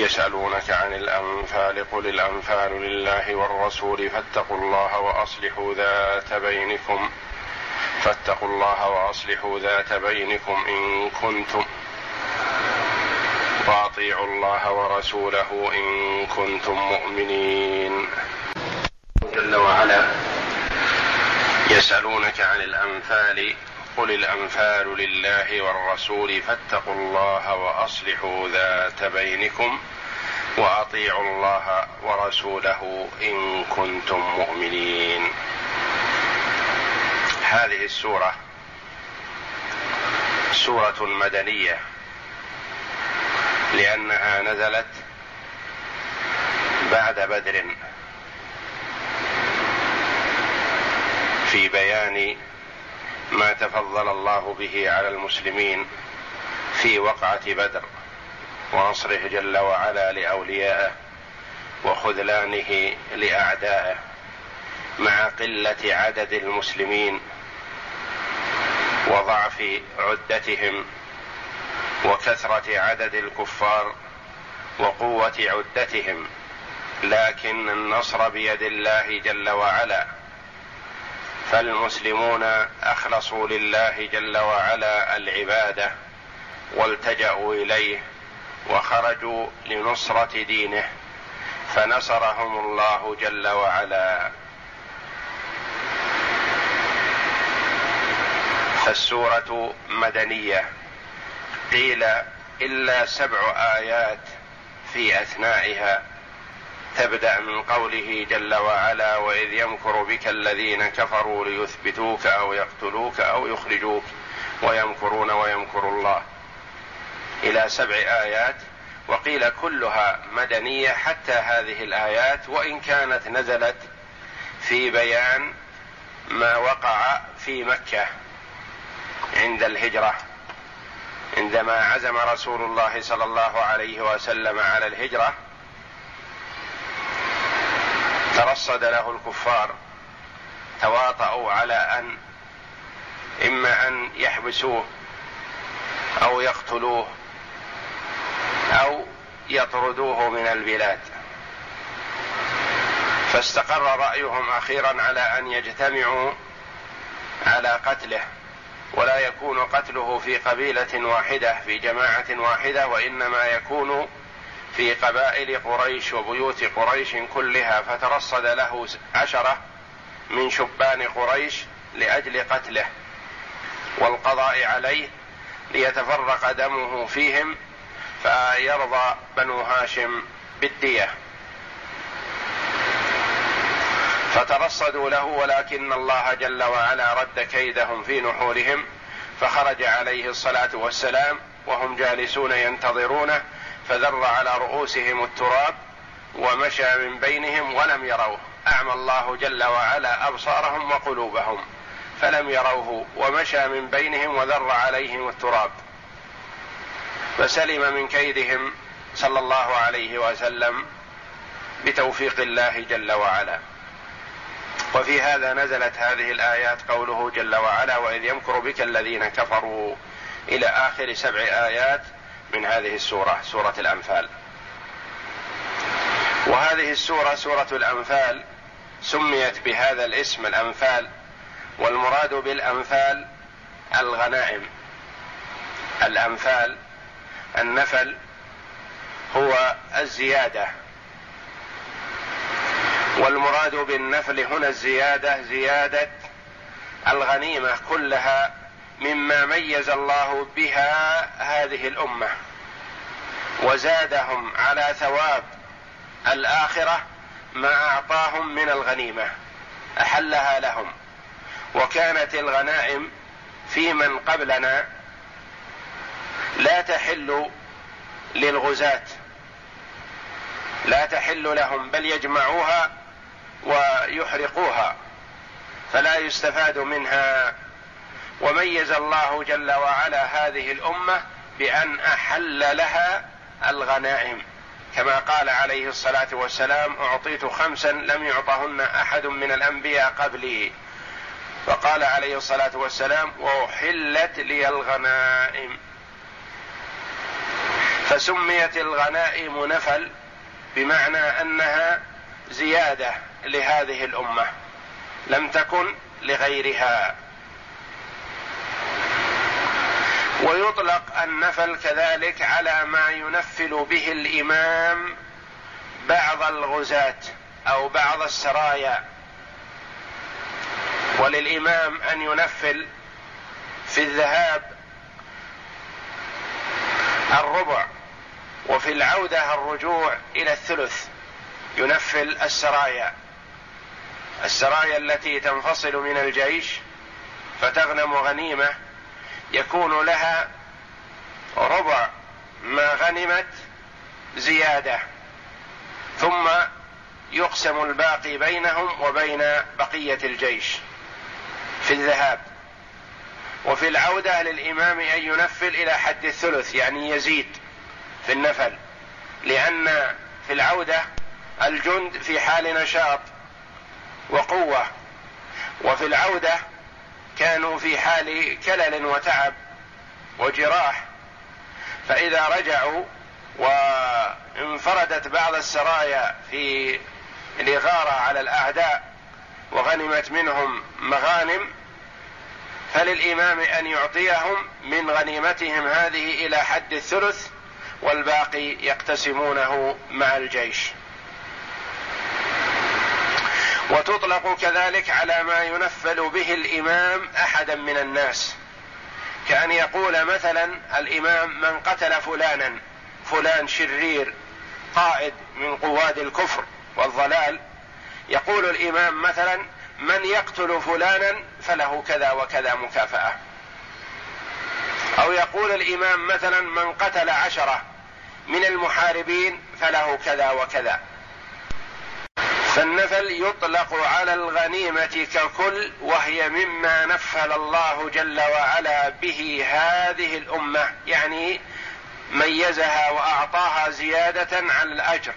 يسألونك عن الأنفال قل الأنفال لله والرسول فاتقوا الله وأصلحوا ذات بينكم فاتقوا الله وأصلحوا ذات بينكم إن كنتم وأطيعوا الله ورسوله إن كنتم مؤمنين. جل وعلا يسألونك عن الأنفال قل الأنفال لله والرسول فاتقوا الله وأصلحوا ذات بينكم وأطيعوا الله ورسوله إن كنتم مؤمنين. هذه السورة سورة مدنية لأنها نزلت بعد بدر في بيان ما تفضل الله به على المسلمين في وقعة بدر ونصره جل وعلا لأوليائه وخذلانه لأعدائه مع قلة عدد المسلمين وضعف عدتهم وكثرة عدد الكفار وقوة عدتهم لكن النصر بيد الله جل وعلا. فالمسلمون أخلصوا لله جل وعلا العبادة والتجأوا إليه وخرجوا لنصرة دينه فنصرهم الله جل وعلا. فالسورة مدنية. قيل إلا سبع آيات في أثنائها. تبدا من قوله جل وعلا وإذ يمكر بك الذين كفروا ليثبتوك أو يقتلوك أو يخرجوك ويمكرون ويمكر الله. إلى سبع آيات وقيل كلها مدنية حتى هذه الآيات وإن كانت نزلت في بيان ما وقع في مكة عند الهجرة عندما عزم رسول الله صلى الله عليه وسلم على الهجرة. ترصد له الكفار تواطؤوا على أن إما أن يحبسوه أو يقتلوه أو يطردوه من البلاد. فاستقر رأيهم أخيرا على أن يجتمعوا على قتله ولا يكون قتله في قبيلة واحدة في جماعة واحدة وإنما يكون في قبائل قريش وبيوت قريش كلها فترصد له عشرة من شبان قريش لأجل قتله. والقضاء عليه ليتفرق دمه فيهم فيرضى بنو هاشم بالدية. فترصدوا له ولكن الله جل وعلا رد كيدهم في نحورهم فخرج عليه الصلاة والسلام وهم جالسون ينتظرونه فذر على رؤوسهم التراب ومشى من بينهم ولم يروه. أعمى الله جل وعلا أبصارهم وقلوبهم. فلم يروه ومشى من بينهم وذر عليهم التراب. فسلم من كيدهم صلى الله عليه وسلم بتوفيق الله جل وعلا. وفي هذا نزلت هذه الآيات قوله جل وعلا وإذ يمكر بك الذين كفروا إلى آخر سبع آيات من هذه السورة سورة الأنفال. وهذه السورة سورة الأنفال سميت بهذا الاسم الأنفال والمراد بالأنفال الغنائم. الأنفال النفل هو الزيادة. والمراد بالنفل هنا الزيادة زيادة الغنيمة كلها مما ميز الله بها هذه الأمة وزادهم على ثواب الآخرة ما أعطاهم من الغنيمة أحلها لهم. وكانت الغنائم في من قبلنا لا تحل للغزاة لا تحل لهم بل يجمعوها ويحرقوها فلا يستفاد منها وميز الله جل وعلا هذه الأمة بأن أحل لها الغنائم. كما قال عليه الصلاة والسلام أعطيت خمسا لم يعطهن أحد من الأنبياء قبلي. فقال عليه الصلاة والسلام وأحلت لي الغنائم. فسميت الغنائم نفل بمعنى أنها زيادة لهذه الأمة لم تكن لغيرها. ويطلق النفل كذلك على ما ينفل به الإمام بعض الغزاة أو بعض السرايا. وللإمام أن ينفل في الذهاب الربع وفي العودة الرجوع إلى الثلث ينفل السرايا. السرايا التي تنفصل من الجيش فتغنم غنيمة يكون لها ربع ما غنمت زيادة ثم يقسم الباقي بينهم وبين بقية الجيش في الذهاب. وفي العودة للإمام أن ينفل إلى حد الثلث يعني يزيد في النفل لأن في العودة الجند في حال نشاط وقوة. وفي العودة كانوا في حال كلل وتعب وجراح فإذا رجعوا وانفردت بعض السرايا في الإغارة على الأعداء وغنمت منهم مغانم فللإمام أن يعطيهم من غنيمتهم هذه إلى حد الثلث والباقي يقتسمونه مع الجيش. وتطلق كذلك على ما ينفل به الإمام أحدا من الناس. كأن يقول مثلا الإمام من قتل فلانا فلان شرير قائد من قواد الكفر والضلال يقول الإمام مثلا من يقتل فلانا فله كذا وكذا مكافأة. أو يقول الإمام مثلا من قتل عشرة من المحاربين فله كذا وكذا. فالنفل يطلق على الغنيمة ككل وهي مما نفل الله جل وعلا به هذه الأمة. يعني ميزها وأعطاها زيادة على الأجر.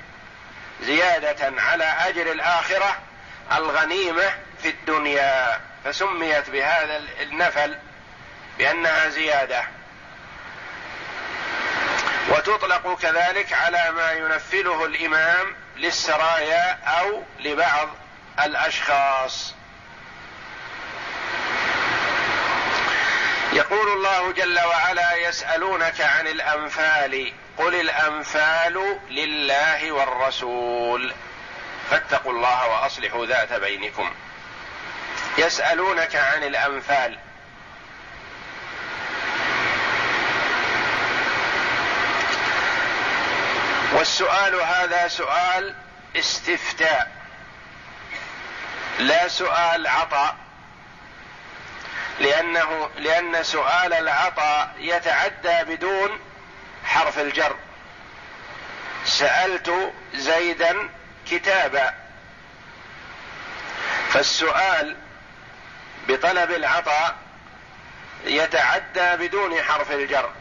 زيادة على أجر الآخرة الغنيمة في الدنيا. فسميت بهذا النفل بأنها زيادة. وتطلق كذلك على ما ينفله الإمام للسرايا أو لبعض الأشخاص. يقول الله جل وعلا يسألونك عن الأنفال قل الأنفال لله والرسول. فاتقوا الله وأصلحوا ذات بينكم. يسألونك عن الأنفال والسؤال هذا سؤال استفتاء لا سؤال عطاء لأنه لأن سؤال العطاء يتعدى بدون حرف الجر. سألت زيدا كتابا. فالسؤال بطلب العطاء يتعدى بدون حرف الجر.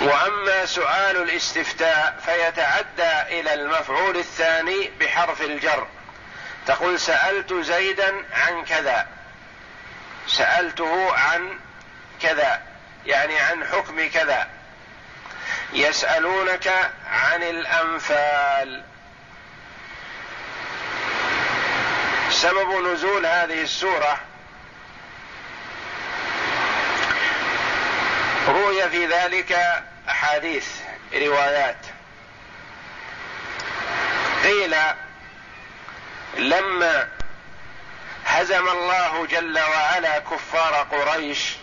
وأما سؤال الاستفتاء فيتعدى إلى المفعول الثاني بحرف الجر. تقول سألت زيدا عن كذا. سألته عن كذا يعني عن حكم كذا. يسألونك عن الأنفال. سبب نزول هذه السورة روي في ذلك أحاديث روايات. قيل لما هزم الله جل وعلا كفار قريش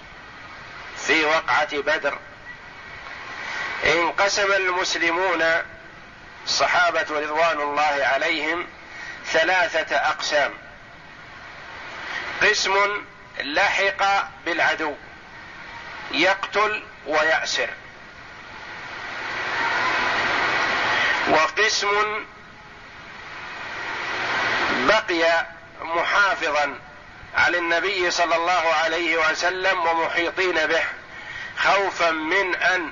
في وقعة بدر انقسم المسلمون الصحابه رضوان الله عليهم ثلاثة أقسام. قسم لحق بالعدو يقتل ويأسر. وقسم بقي محافظا على النبي صلى الله عليه وسلم ومحيطين به خوفا من أن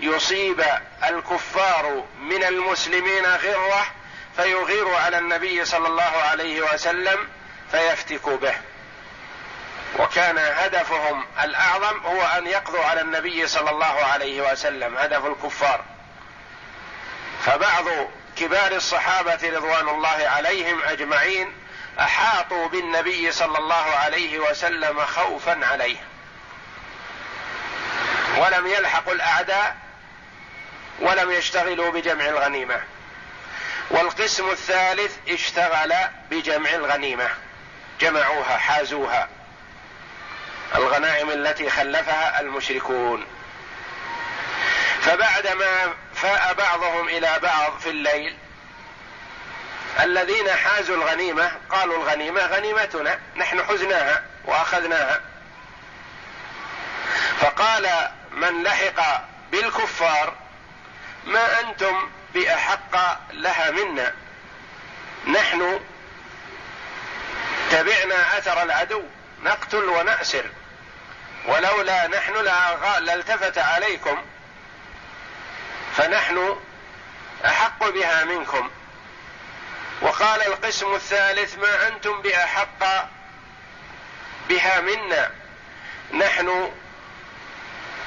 يصيب الكفار من المسلمين غرة فيغير على النبي صلى الله عليه وسلم فيفتك به. وكان هدفهم الأعظم هو أن يقضوا على النبي صلى الله عليه وسلم هدف الكفار. فبعض كبار الصحابة رضوان الله عليهم أجمعين أحاطوا بالنبي صلى الله عليه وسلم خوفا عليه. ولم يلحقوا الأعداء ولم يشتغلوا بجمع الغنيمة. والقسم الثالث اشتغل بجمع الغنيمة. جمعوها حازوها. الغنائم التي خلفها المشركون. فبعدما فاء بعضهم إلى بعض في الليل. الذين حازوا الغنيمة قالوا الغنيمة غنيمتنا نحن حزناها وأخذناها. فقال من لحق بالكفار ما أنتم بأحق لها منا؟ نحن تبعنا أثر العدو نقتل ونأسر. ولولا نحن لالتفت عليكم فنحن أحق بها منكم. وقال القسم الثالث ما أنتم بأحق بها منا. نحن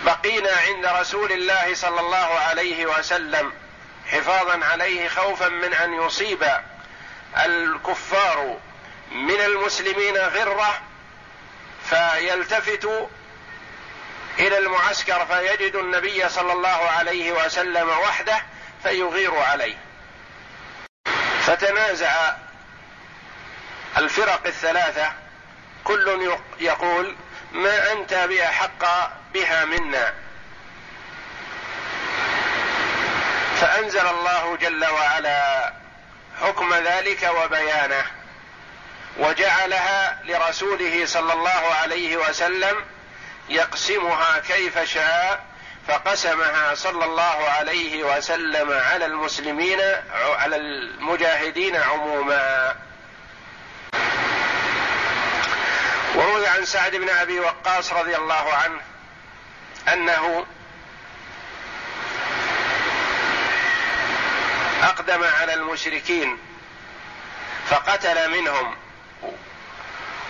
بقينا عند رسول الله صلى الله عليه وسلم حفاظا عليه خوفا من أن يصيب الكفار من المسلمين غرة فيلتفتوا إلى المعسكر فيجد النبي صلى الله عليه وسلم وحده فيغير عليه. فتنازع الفرق الثلاثة. كل يقول ما أنت باحق بها منا. فأنزل الله جل وعلا حكم ذلك وبيانه. وجعلها لرسوله صلى الله عليه وسلم يقسمها كيف شاء فقسمها صلى الله عليه وسلم على المسلمين على المجاهدين عموما. وروي عن سعد بن أبي وقاص رضي الله عنه أنه أقدم على المشركين فقتل منهم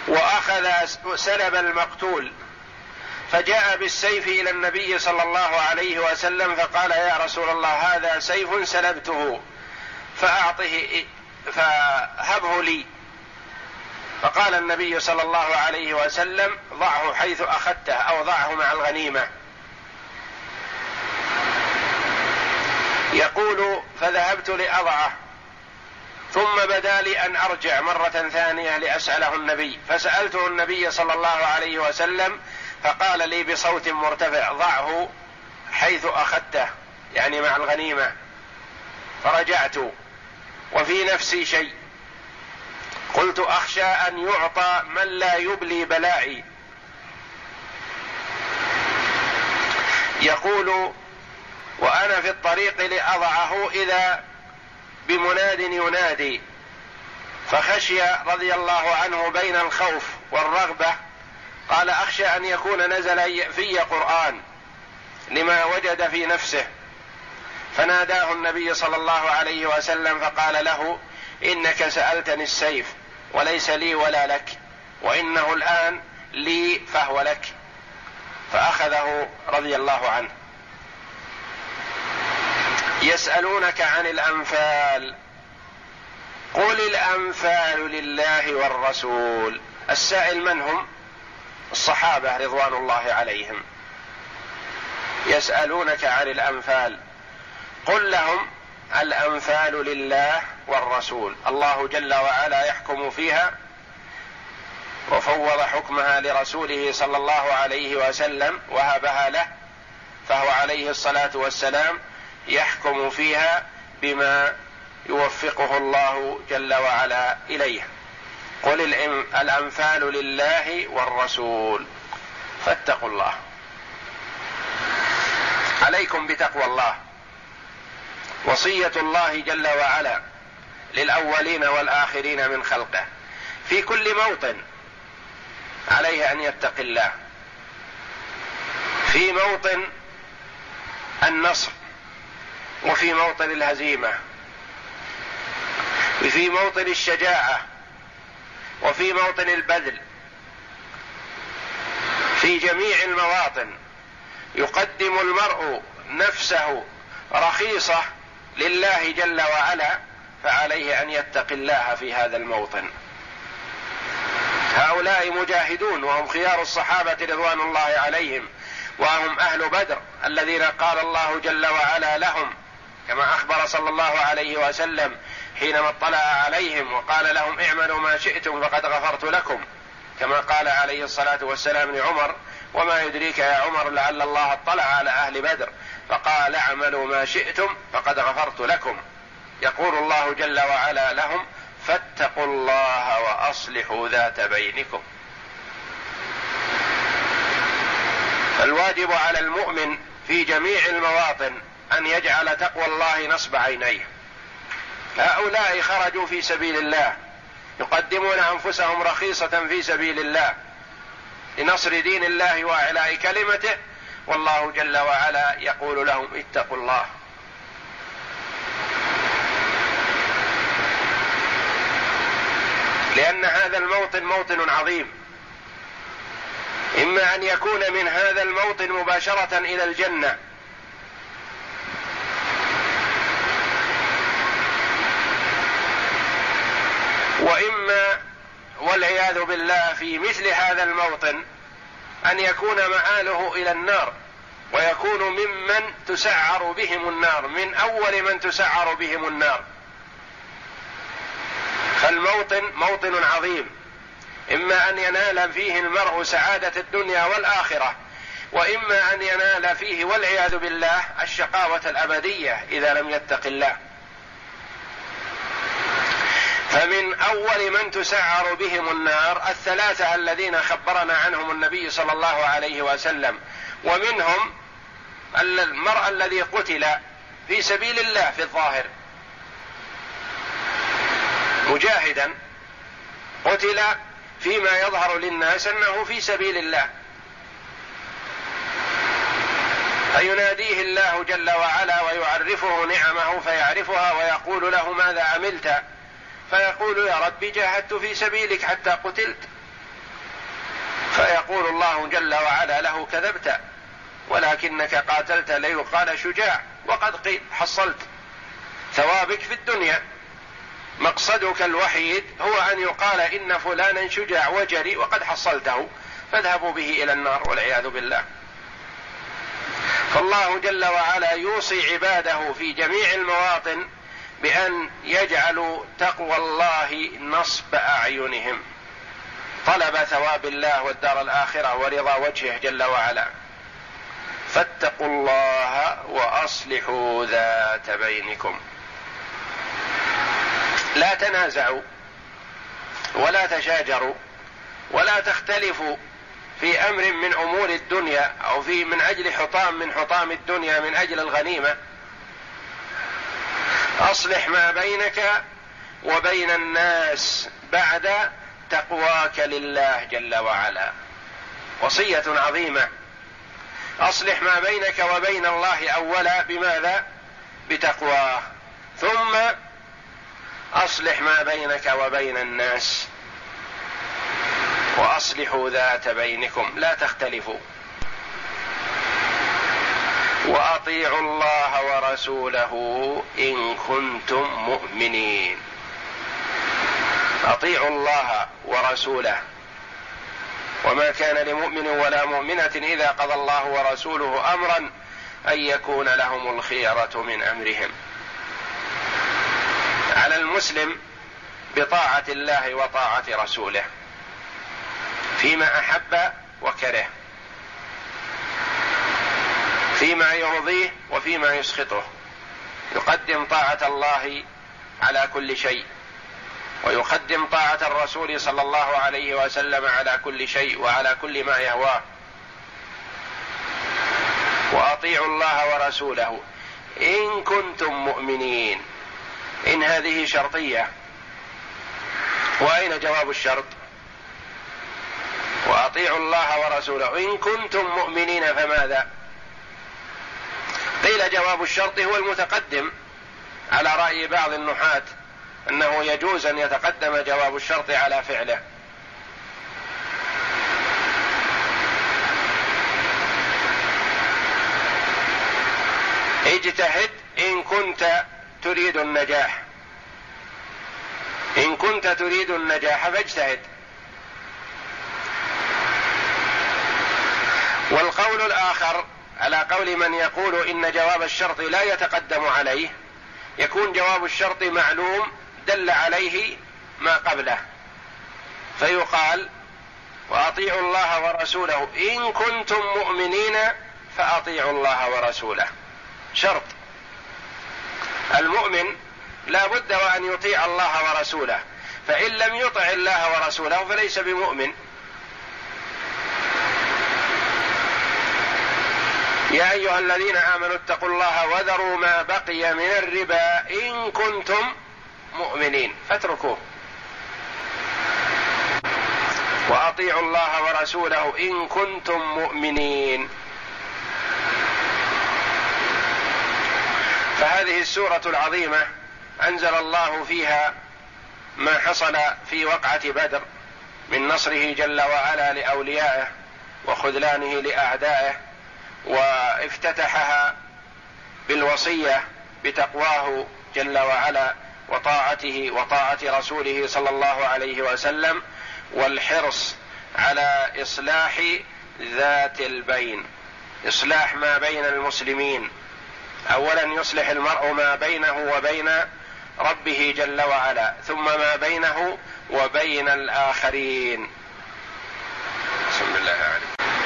وأخذ سلب المقتول. فجاء بالسيف إلى النبي صلى الله عليه وسلم فقال يا رسول الله هذا سيف سلبته فأعطه فهبه لي. فقال النبي صلى الله عليه وسلم ضعه حيث أخذته أو ضعه مع الغنيمة. يقول فذهبت لأضعه ثم بدا لي أن أرجع مرة ثانية لأسأله النبي. فسألته النبي صلى الله عليه وسلم فقال لي بصوت مرتفع ضعه حيث أخذته يعني مع الغنيمة. فرجعت وفي نفسي شيء. قلت أخشى أن يعطى من لا يبلي بلائي. يقول وأنا في الطريق لأضعه إذا بمناد ينادي. فخشي رضي الله عنه بين الخوف والرغبة قال أخشى أن يكون نزل في قرآن لما وجد في نفسه. فناداه النبي صلى الله عليه وسلم فقال له إنك سألتني السيف وليس لي ولا لك وإنه الآن لي فهو لك. فأخذه رضي الله عنه. يسألونك عن الأنفال. قل الأنفال لله والرسول. السائل من هم؟ الصحابة رضوان الله عليهم. يسألونك عن الأنفال. قل لهم الأنفال لله والرسول. الله جل وعلا يحكم فيها وفوض حكمها لرسوله صلى الله عليه وسلم وهبها له فهو عليه الصلاة والسلام يحكم فيها بما يوفقه الله جل وعلا إليه. قل الانفال لله والرسول. فاتقوا الله. عليكم بتقوى الله. وصية الله جل وعلا للأولين والآخرين من خلقه. في كل موطن عليه أن يتقي الله. في موطن النصر. وفي موطن الهزيمة. وفي موطن الشجاعة. وفي موطن البذل. في جميع المواطن يقدم المرء نفسه رخيصة لله جل وعلا فعليه أن يتقي الله في هذا الموطن. هؤلاء مجاهدون وهم خيار الصحابة رضوان الله عليهم وهم أهل بدر الذين قال الله جل وعلا لهم كما أخبر صلى الله عليه وسلم حينما اطلع عليهم وقال لهم اعملوا ما شئتم فقد غفرت لكم. كما قال عليه الصلاة والسلام لعمر وما يدريك يا عمر لعل الله اطلع على أهل بدر. فقال اعملوا ما شئتم فقد غفرت لكم. يقول الله جل وعلا لهم فاتقوا الله وأصلحوا ذات بينكم. فالواجب على المؤمن في جميع المواطن أن يجعل تقوى الله نصب عينيه. هؤلاء خرجوا في سبيل الله يقدمون أنفسهم رخيصة في سبيل الله. لنصر دين الله وإعلاء كلمته والله جل وعلا يقول لهم اتقوا الله. لأن هذا الموطن موطن عظيم. إما أن يكون من هذا الموطن مباشرة إلى الجنة واما والعياذ بالله في مثل هذا الموطن أن يكون مآله إلى النار ويكون ممن تسعر بهم النار من أول من تسعر بهم النار. فالموطن موطن عظيم. إما أن ينال فيه المرء سعادة الدنيا والآخرة وإما أن ينال فيه والعياذ بالله الشقاوة الأبدية إذا لم يتق الله. فمن أول من تسعر بهم النار الثلاثة الذين خبرنا عنهم النبي صلى الله عليه وسلم ومنهم المرء الذي قتل في سبيل الله في الظاهر. مجاهدا قتل فيما يظهر للناس أنه في سبيل الله. فيناديه الله جل وعلا ويعرفه نعمه فيعرفها ويقول له ماذا عملت؟ فيقول يا ربي جاهدت في سبيلك حتى قتلت. فيقول الله جل وعلا له كذبت ولكنك قاتلت ليقال شجاع وقد قيل حصلت ثوابك في الدنيا. مقصدك الوحيد هو أن يقال إن فلانا شجاع وجري وقد حصلته فاذهبوا به إلى النار والعياذ بالله. فالله جل وعلا يوصي عباده في جميع المواطن بأن يجعلوا تقوى الله نصب أعينهم. طلب ثواب الله والدار الآخرة ورضا وجهه جل وعلا. فاتقوا الله وأصلحوا ذات بينكم. لا تنازعوا ولا تشاجروا ولا تختلفوا في أمر من أمور الدنيا أو في من أجل حطام من حطام الدنيا من أجل الغنيمة. أصلح ما بينك وبين الناس بعد تقواك لله جل وعلا. وصية عظيمة. أصلح ما بينك وبين الله أولا بماذا؟ بتقواه. ثم أصلح ما بينك وبين الناس. وأصلحوا ذات بينكم. لا تختلفوا. واطيعوا الله ورسوله إن كنتم مؤمنين. اطيعوا الله ورسوله. وما كان لمؤمن ولا مؤمنة إذا قضى الله ورسوله أمرا أن يكون لهم الخيرة من أمرهم. على المسلم بطاعة الله وطاعة رسوله فيما أحب وكره. فيما يرضيه وفيما يسخطه. يقدم طاعة الله على كل شيء ويقدم طاعة الرسول صلى الله عليه وسلم على كل شيء وعلى كل ما يهواه. وأطيعوا الله ورسوله. إن كنتم مؤمنين. إن هذه شرطية. وأين جواب الشرط؟ وأطيعوا الله ورسوله. إن كنتم مؤمنين فماذا؟ قيل جواب الشرط هو المتقدم. على رأي بعض النحاة أنه يجوز أن يتقدم جواب الشرط على فعله. اجتهد إن كنت تريد النجاح. إن كنت تريد النجاح فاجتهد. والقول الآخر على قول من يقول إن جواب الشرط لا يتقدم عليه يكون جواب الشرط معلوم دل عليه ما قبله. فيقال وأطيعوا الله ورسوله إن كنتم مؤمنين فأطيعوا الله ورسوله. شرط. المؤمن لا بد وأن يطيع الله ورسوله فإن لم يطع الله ورسوله فليس بمؤمن. يا أيها الذين آمنوا اتقوا الله وذروا ما بقي من الربا إن كنتم مؤمنين. فاتركوه. وأطيعوا الله ورسوله إن كنتم مؤمنين. فهذه السورة العظيمة أنزل الله فيها ما حصل في وقعة بدر من نصره جل وعلا لأوليائه وخذلانه لأعدائه وافتتحها بالوصية بتقواه جل وعلا وطاعته وطاعة رسوله صلى الله عليه وسلم والحرص على إصلاح ذات البين. إصلاح ما بين المسلمين. اولا يصلح المرء ما بينه وبين ربه جل وعلا ثم ما بينه وبين الآخرين.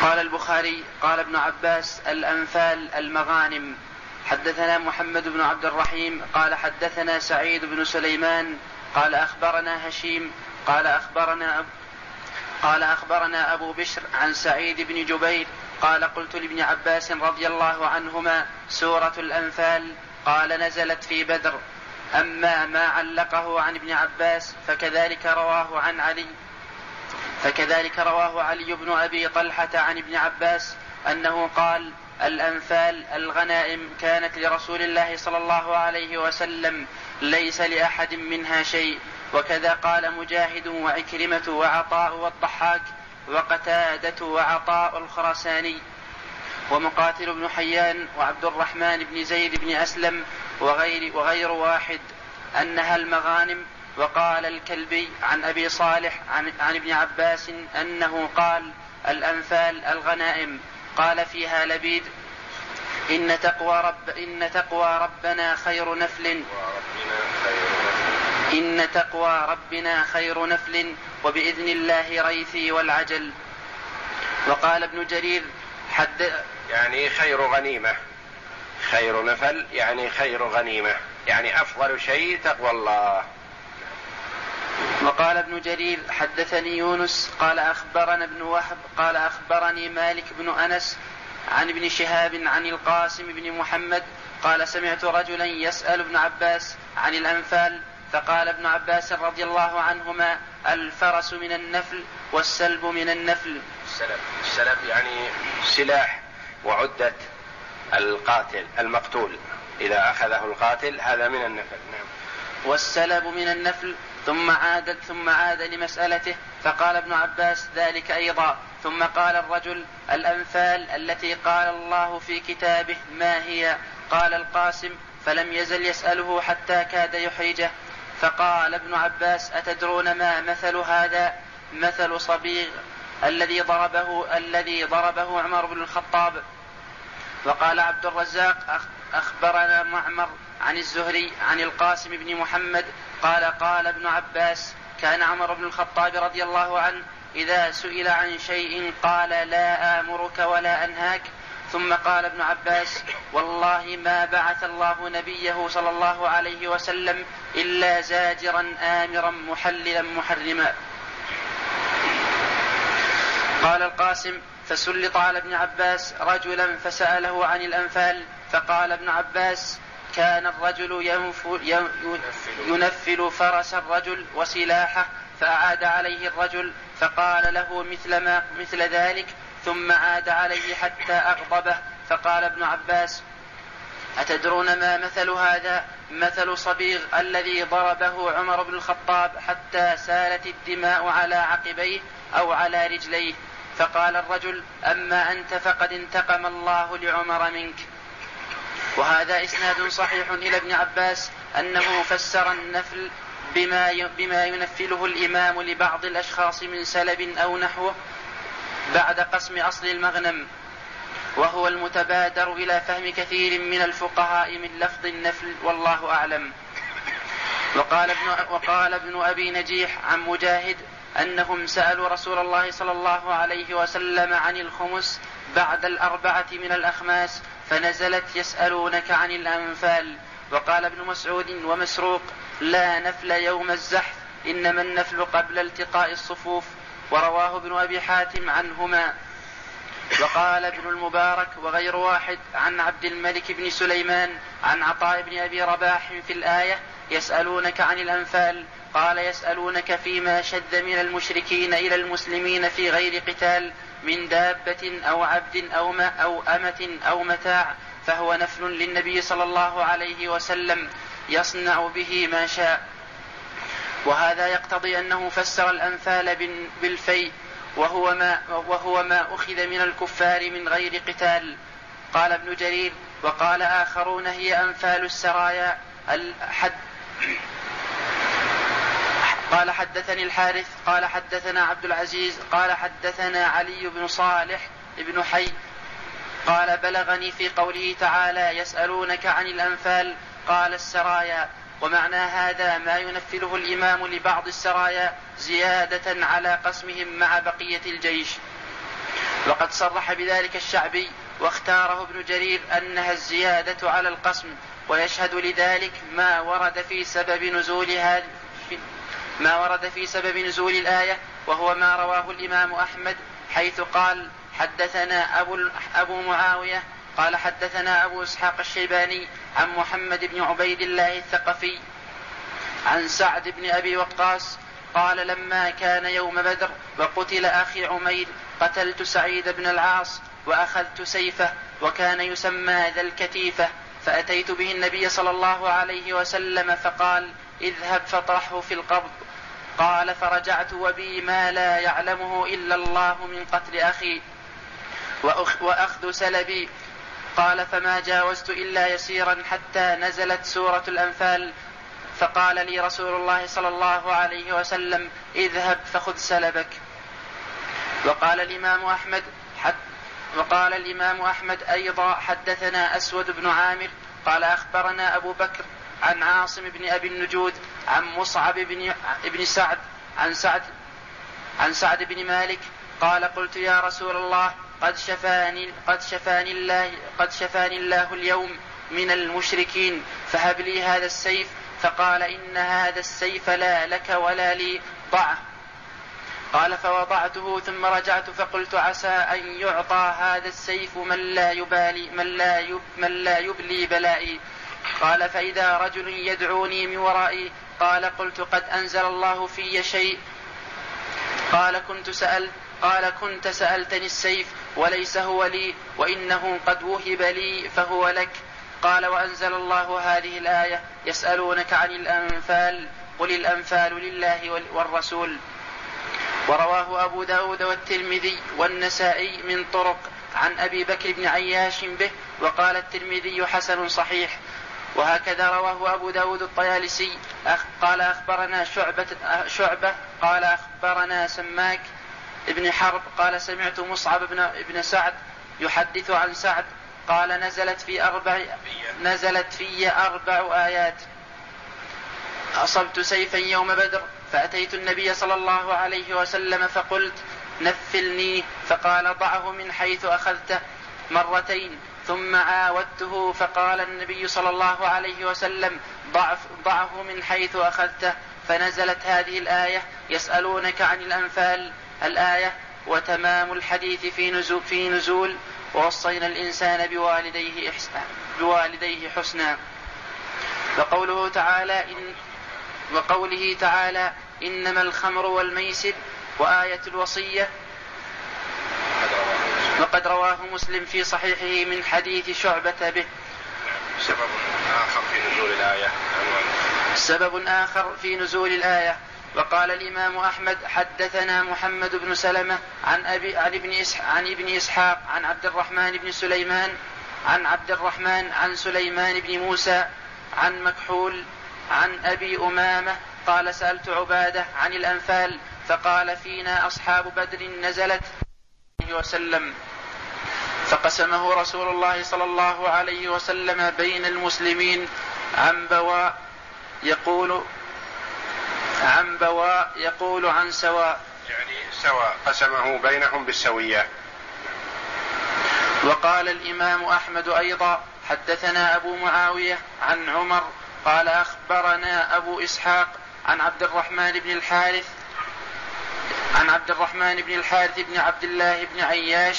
قال البخاري قال ابن عباس الأنفال المغانم. حدثنا محمد بن عبد الرحيم قال حدثنا سعيد بن سليمان قال أخبرنا هشيم قال أخبرنا قال أخبرنا أبو بشر عن سعيد بن جبير قال قلت لابن عباس رضي الله عنهما سورة الأنفال قال نزلت في بدر. أما ما علقه عن ابن عباس فكذلك رواه عن علي. فكذلك رواه علي بن أبي طلحة عن ابن عباس أنه قال الأنفال الغنائم كانت لرسول الله صلى الله عليه وسلم ليس لأحد منها شيء. وكذا قال مجاهد وعكرمة وعطاء والضحاك وقتادة وعطاء الخرساني ومقاتل بن حيان وعبد الرحمن بن زيد بن أسلم وغير, وغير واحد. أنها المغانم وقال الكلبي عن أبي صالح عن, عن ابن عباس أنه قال الأنفال الغنائم قال فيها لبيد إن تقوى رب إن تقوى ربنا خير نفل إن تقوى ربنا خير نفل وبإذن الله ريثي والعجل وقال ابن جرير حد يعني خير غنيمة خير نفل يعني خير غنيمة يعني أفضل شيء تقوى الله وقال ابن جرير حدثني يونس قال أخبرنا ابن وهب قال أخبرني مالك بن أنس عن ابن شهاب عن القاسم بن محمد قال سمعت رجلا يسأل ابن عباس عن الأنفال فقال ابن عباس رضي الله عنهما الفرس من النفل والسلب من النفل. السلب السلب يعني سلاح وعدة القاتل المقتول إذا أخذه القاتل هذا من النفل نعم. والسلب من النفل ثم عاد ثم عاد لمسألته فقال ابن عباس ذلك أيضا. ثم قال الرجل الأنفال التي قال الله في كتابه ما هي؟ قال القاسم فلم يزل يسأله حتى كاد يحرجه فقال ابن عباس أتدرون ما مثل هذا؟ مثل صبيغ الذي ضربه الذي ضربه عمر بن الخطاب. وقال عبد الرزاق أخبرنا معمر عن الزهري عن القاسم بن محمد قال قال ابن عباس كان عمر بن الخطاب رضي الله عنه إذا سئل عن شيء قال لا آمرك ولا أنهاك. ثم قال ابن عباس والله ما بعث الله نبيه صلى الله عليه وسلم إلا زاجرا آمرا محللا محرما. قال القاسم فسلط على ابن عباس رجلا فسأله عن الأنفال. فقال ابن عباس كان الرجل ينفل فرس الرجل وسلاحه فأعاد عليه الرجل فقال له مثل ما مثل ذلك ثم عاد عليه حتى أغضبه. فقال ابن عباس أتدرون ما مثل هذا؟ مثل صبيغ الذي ضربه عمر بن الخطاب حتى سالت الدماء على عقبيه أو على رجليه. فقال الرجل أما أنت فقد انتقم الله لعمر منك. وهذا إسناد صحيح إلى ابن عباس أنه فسر النفل بما بما ينفله الإمام لبعض الأشخاص من سلب أو نحوه بعد قسم أصل المغنم وهو المتبادر إلى فهم كثير من الفقهاء من لفظ النفل والله أعلم. وقال ابن, وقال ابن أبي نجيح عن مجاهد أنهم سألوا رسول الله صلى الله عليه وسلم عن الخمس بعد الأربعة من الأخماس فنزلت يسألونك عن الأنفال وقال ابن مسعود ومسروق لا نفل يوم الزحف إنما النفل قبل التقاء الصفوف ورواه ابن أبي حاتم عنهما وقال ابن المبارك وغير واحد عن عبد الملك بن سليمان عن عطاء بن أبي رباح في الآية يسألونك عن الأنفال قال يسألونك فيما شد من المشركين إلى المسلمين في غير قتال من دابة أو عبد أو ما أو أمة أو متاع فهو نفل للنبي صلى الله عليه وسلم يصنع به ما شاء. وهذا يقتضي أنه فسر الأنفال بالفيء وهو ما وهو ما أخذ من الكفار من غير قتال. قال ابن جرير وقال آخرون هي أنفال السرايا الحد قال حدثني الحارث قال حدثنا عبد العزيز قال حدثنا علي بن صالح بن حي قال بلغني في قوله تعالى يسألونك عن الأنفال قال السرايا. ومعنى هذا ما ينفله الإمام لبعض السرايا زيادة على قسمهم مع بقية الجيش. وقد صرح بذلك الشعبي واختاره ابن جرير أنها الزيادة على القسم ويشهد لذلك ما ورد في سبب نزول هذه ما ورد في سبب نزول الآية وهو ما رواه الإمام أحمد حيث قال حدثنا أبو, أبو معاوية قال حدثنا أبو إسحاق الشيباني عن محمد بن عبيد الله الثقفي عن سعد بن أبي وقاص قال لما كان يوم بدر وقتل أخي عمير قتلت سعيد بن العاص وأخذت سيفه وكان يسمى ذا الكتيفة فأتيت به النبي صلى الله عليه وسلم فقال اذهب فاطرحه في القبض قال فرجعت وبي ما لا يعلمه إلا الله من قتل أخي وأخذ سلبي. قال فما جاوزت إلا يسيرا حتى نزلت سورة الأنفال. فقال لي رسول الله صلى الله عليه وسلم اذهب فخذ سلبك. وقال الإمام أحمد وقال الإمام أحمد أيضا حدثنا أسود بن عامر. قال أخبرنا أبو بكر عن عاصم بن أبي النجود عن مصعب بن, بن سعد عن سعد عن سعد بن مالك قال قلت يا رسول الله قد شفاني قد شفاني الله قد شفاني الله اليوم من المشركين فهب لي هذا السيف فقال إن هذا السيف لا لك ولا لي ضعه. قال فوضعته ثم رجعت فقلت عسى أن يعطى هذا السيف من لا يبالي من لا يب من لا يبلي بلائي. قال فإذا رجل يدعوني من ورائي قال قلت قد أنزل الله في شيء. قال كنت سألت قال كنت سألتني السيف وليس هو لي وإنه قد وهب لي فهو لك. قال وأنزل الله هذه الآية يسألونك عن الأنفال قل الأنفال لله والرسول. ورواه أبو داود والترمذي والنسائي من طرق عن أبي بكر بن عياش به وقال الترمذي حسن صحيح. وهكذا رواه أبو داود الطيالسي. قال أخبرنا شعبة, شعبة قال أخبرنا سماك ابن حرب قال سمعت مصعب بن, ابن سعد يحدث عن سعد قال نزلت في أربع نزلت في أربع آيات. أصبت سيفا يوم بدر فأتيت النبي صلى الله عليه وسلم فقلت نفلني فقال ضعه من حيث أخذته مرتين. ثم عاودته فقال النبي صلى الله عليه وسلم ضعف ضعه من حيث أخذته فنزلت هذه الآية يسألونك عن الأنفال الآية وتمام الحديث في نزول, في نزول ووصينا الإنسان بوالديه بوالديه حسنا. وقوله تعالى إن وقوله تعالى إنما الخمر والميسر وآية الوصية وقد رواه مسلم في صحيحه من حديث شعبة به. سبب آخر في نزول الآية. سبب آخر في نزول الآية. وقال الإمام أحمد حدثنا محمد بن سلمة عن أبي عن ابن عن ابن إسحاق عن عبد الرحمن بن سليمان عن عبد الرحمن عن سليمان بن موسى عن مكحول عن أبي أمامة. قال سألت عبادة عن الأنفال فقال فينا أصحاب بدر نزلت. وسلم. فقسمه رسول الله صلى الله عليه وسلم بين المسلمين. عن بواء يقول عن بواء يقول عن سواء. يعني سواء قسمه بينهم بالسوية. وقال الإمام أحمد أيضا حدثنا أبو معاوية عن عمر قال أخبرنا أبو إسحاق عن عبد الرحمن بن الحارث عن عبد الرحمن بن الحارث بن عبد الله بن عياش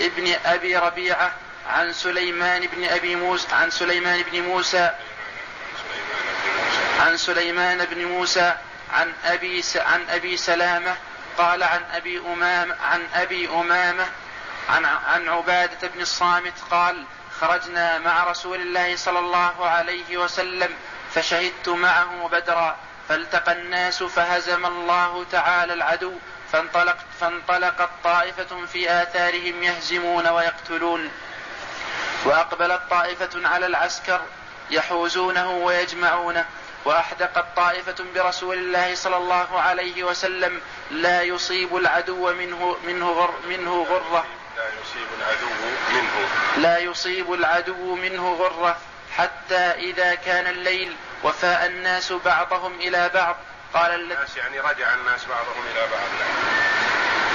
ابن أبي ربيعة عن سليمان بن أبي موسى عن سليمان بن موسى عن سليمان بن موسى عن أبي عن أبي سلامة قال عن أبي أمامة عن أبي أمامة عن عن عبادة بن الصامت قال خرجنا مع رسول الله صلى الله عليه وسلم فشهدت معه بدرا فالتقى الناس فهزم الله تعالى العدو فانطلقت فانطلقت طائفة في آثارهم يهزمون ويقتلون. وأقبلت طائفة على العسكر يحوزونه ويجمعونه. وأحدقت طائفة برسول الله صلى الله عليه وسلم لا يصيب العدو منه منه غر منه غرة. لا يصيب العدو منه. لا يصيب العدو منه غرة. حتى إذا كان الليل وفاء الناس بعضهم إلى بعض قال الناس يعني رجع الناس بعضهم إلى بعض.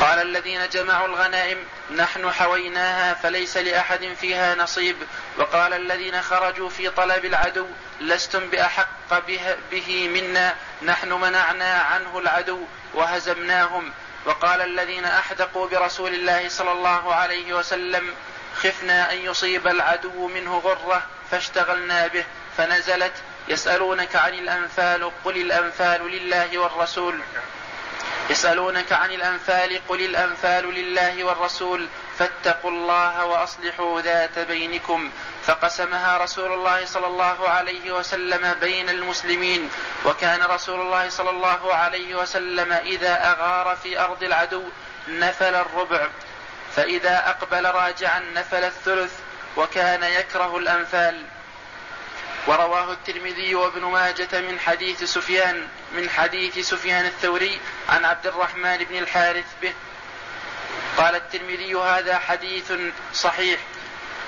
قال الذين جمعوا الغنائم نحن حويناها فليس لأحد فيها نصيب. وقال الذين خرجوا في طلب العدو لستم بأحق به, به منا نحن منعنا عنه العدو وهزمناهم. وقال الذين أحدقوا برسول الله صلى الله عليه وسلم خفنا أن يصيب العدو منه غرة فاشتغلنا به فنزلت يسألونك عن الأنفال قل الأنفال لله والرسول. يسألونك عن الأنفال قل الأنفال لله والرسول. فاتقوا الله وأصلحوا ذات بينكم. فقسمها رسول الله صلى الله عليه وسلم بين المسلمين. وكان رسول الله صلى الله عليه وسلم إذا أغار في أرض العدو نفل الربع. فإذا أقبل راجعا نفل الثلث. وكان يكره الأنفال. ورواه الترمذي وابن ماجة من حديث سفيان من حديث سفيان الثوري عن عبد الرحمن بن الحارث به. قال الترمذي هذا حديث صحيح.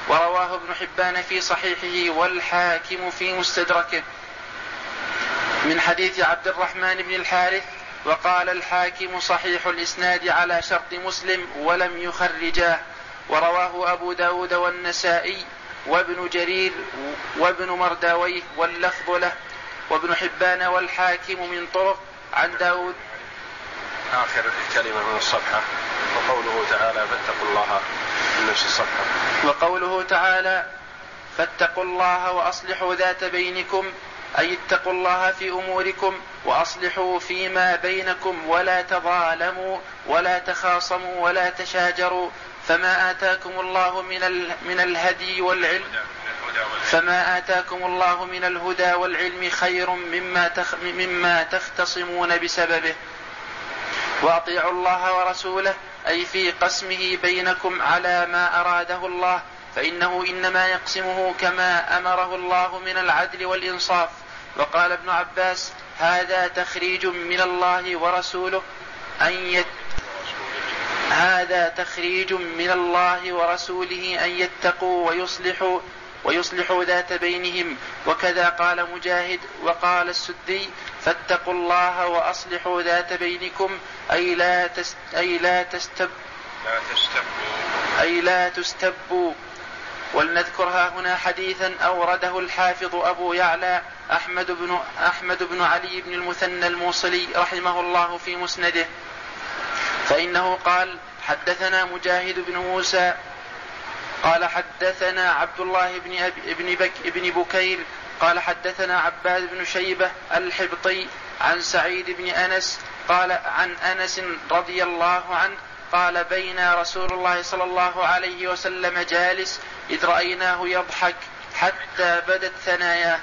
ورواه ابن حبان في صحيحه والحاكم في مستدركه. من حديث عبد الرحمن بن الحارث وقال الحاكم صحيح الإسناد على شرط مسلم ولم يخرجاه. ورواه أبو داود والنسائي وابن جرير وابن مرداويه واللفظ له وابن حبان والحاكم من طرق عن داود. آخر كلمة من الصفحة وقوله تعالى فاتقوا الله من نفس الصفحة. وقوله تعالى فاتقوا الله وأصلحوا ذات بينكم أي اتقوا الله في أموركم وأصلحوا فيما بينكم ولا تظالموا ولا تخاصموا ولا تشاجروا فما آتاكم الله من من الهدي والعلم فما آتاكم الله من الهدى والعلم خير مما تخ مما تختصمون بسببه. وأطيعوا الله ورسوله أي في قسمه بينكم على ما أراده الله فإنه إنما يقسمه كما أمره الله من العدل والإنصاف. وقال ابن عباس هذا تخريج من الله ورسوله أن يت هذا تخريج من الله ورسوله أن يتقوا ويصلحوا ويصلحوا ذات بينهم. وكذا قال مجاهد وقال السدي فاتقوا الله وأصلحوا ذات بينكم أي لا تست أي لا تستب لا تستبوا أي لا تستبوا ولنذكرها هنا حديثا أورده الحافظ أبو يعلى أحمد بن أحمد بن علي بن المثنى الموصلي رحمه الله في مسنده. فإنه قال حدثنا مجاهد بن موسى قال حدثنا عبد الله بن ابن بك ابن بكير قال حدثنا عباد بن شيبة الحبطي عن سعيد بن أنس قال عن أنس رضي الله عنه قال بين رسول الله صلى الله عليه وسلم جالس إذ رأيناه يضحك حتى بدت ثناياه.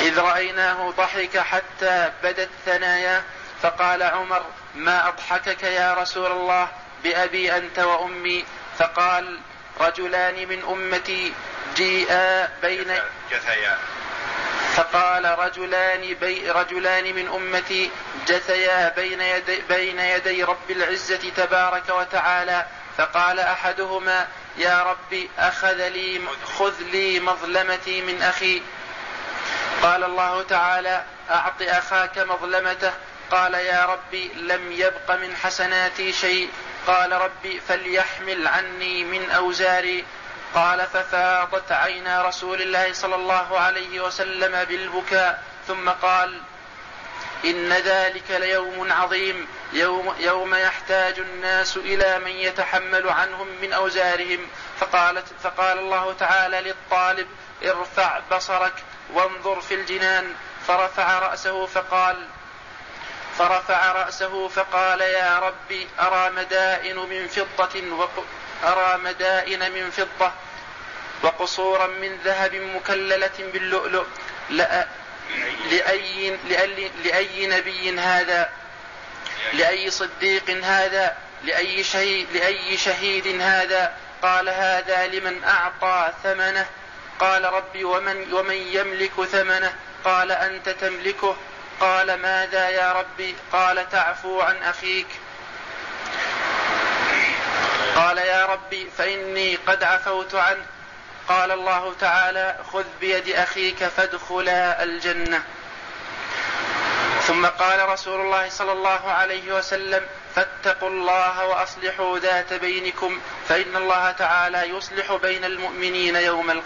إذ رأيناه ضحك حتى بدت ثناياه. فقال عمر ما أضحكك يا رسول الله بأبي أنت وأمي؟ فقال رجلان من أمتي جيءا بين جثيا. فقال رجلان بي رجلان من أمتي جثيا بين يدي, بين يدي رب العزة تبارك وتعالى. فقال أحدهما يا رب أخذ لي خذ لي مظلمتي من أخي. قال الله تعالى أعط أخاك مظلمته. قال يا ربي لم يبق من حسناتي شيء. قال ربي فليحمل عني من أوزاري. قال ففاضت عينا رسول الله صلى الله عليه وسلم بالبكاء. ثم قال إن ذلك ليوم عظيم يوم, يوم يحتاج الناس إلى من يتحمل عنهم من أوزارهم. فقالت فقال الله تعالى للطالب ارفع بصرك وانظر في الجنان. فرفع رأسه فقال فرفع رأسه فقال يا ربي أرى مدائن من فضة أرى مدائن من فضة وقصورا من ذهب مكللة باللؤلؤ. لأي, لأي, نبي هذا؟ لأي صديق هذا؟ لأي شهيد, لأي شهيد هذا؟ قال هذا لمن أعطى ثمنه. قال ربي ومن, ومن يملك ثمنه؟ قال أنت تملكه. قال ماذا يا ربي؟ قال تعفو عن أخيك. قال يا ربي فإني قد عفوت عنه. قال الله تعالى خذ بيد أخيك فادخلا الجنة. ثم قال رسول الله صلى الله عليه وسلم فاتقوا الله وأصلحوا ذات بينكم فإن الله تعالى يصلح بين المؤمنين يوم القيامة.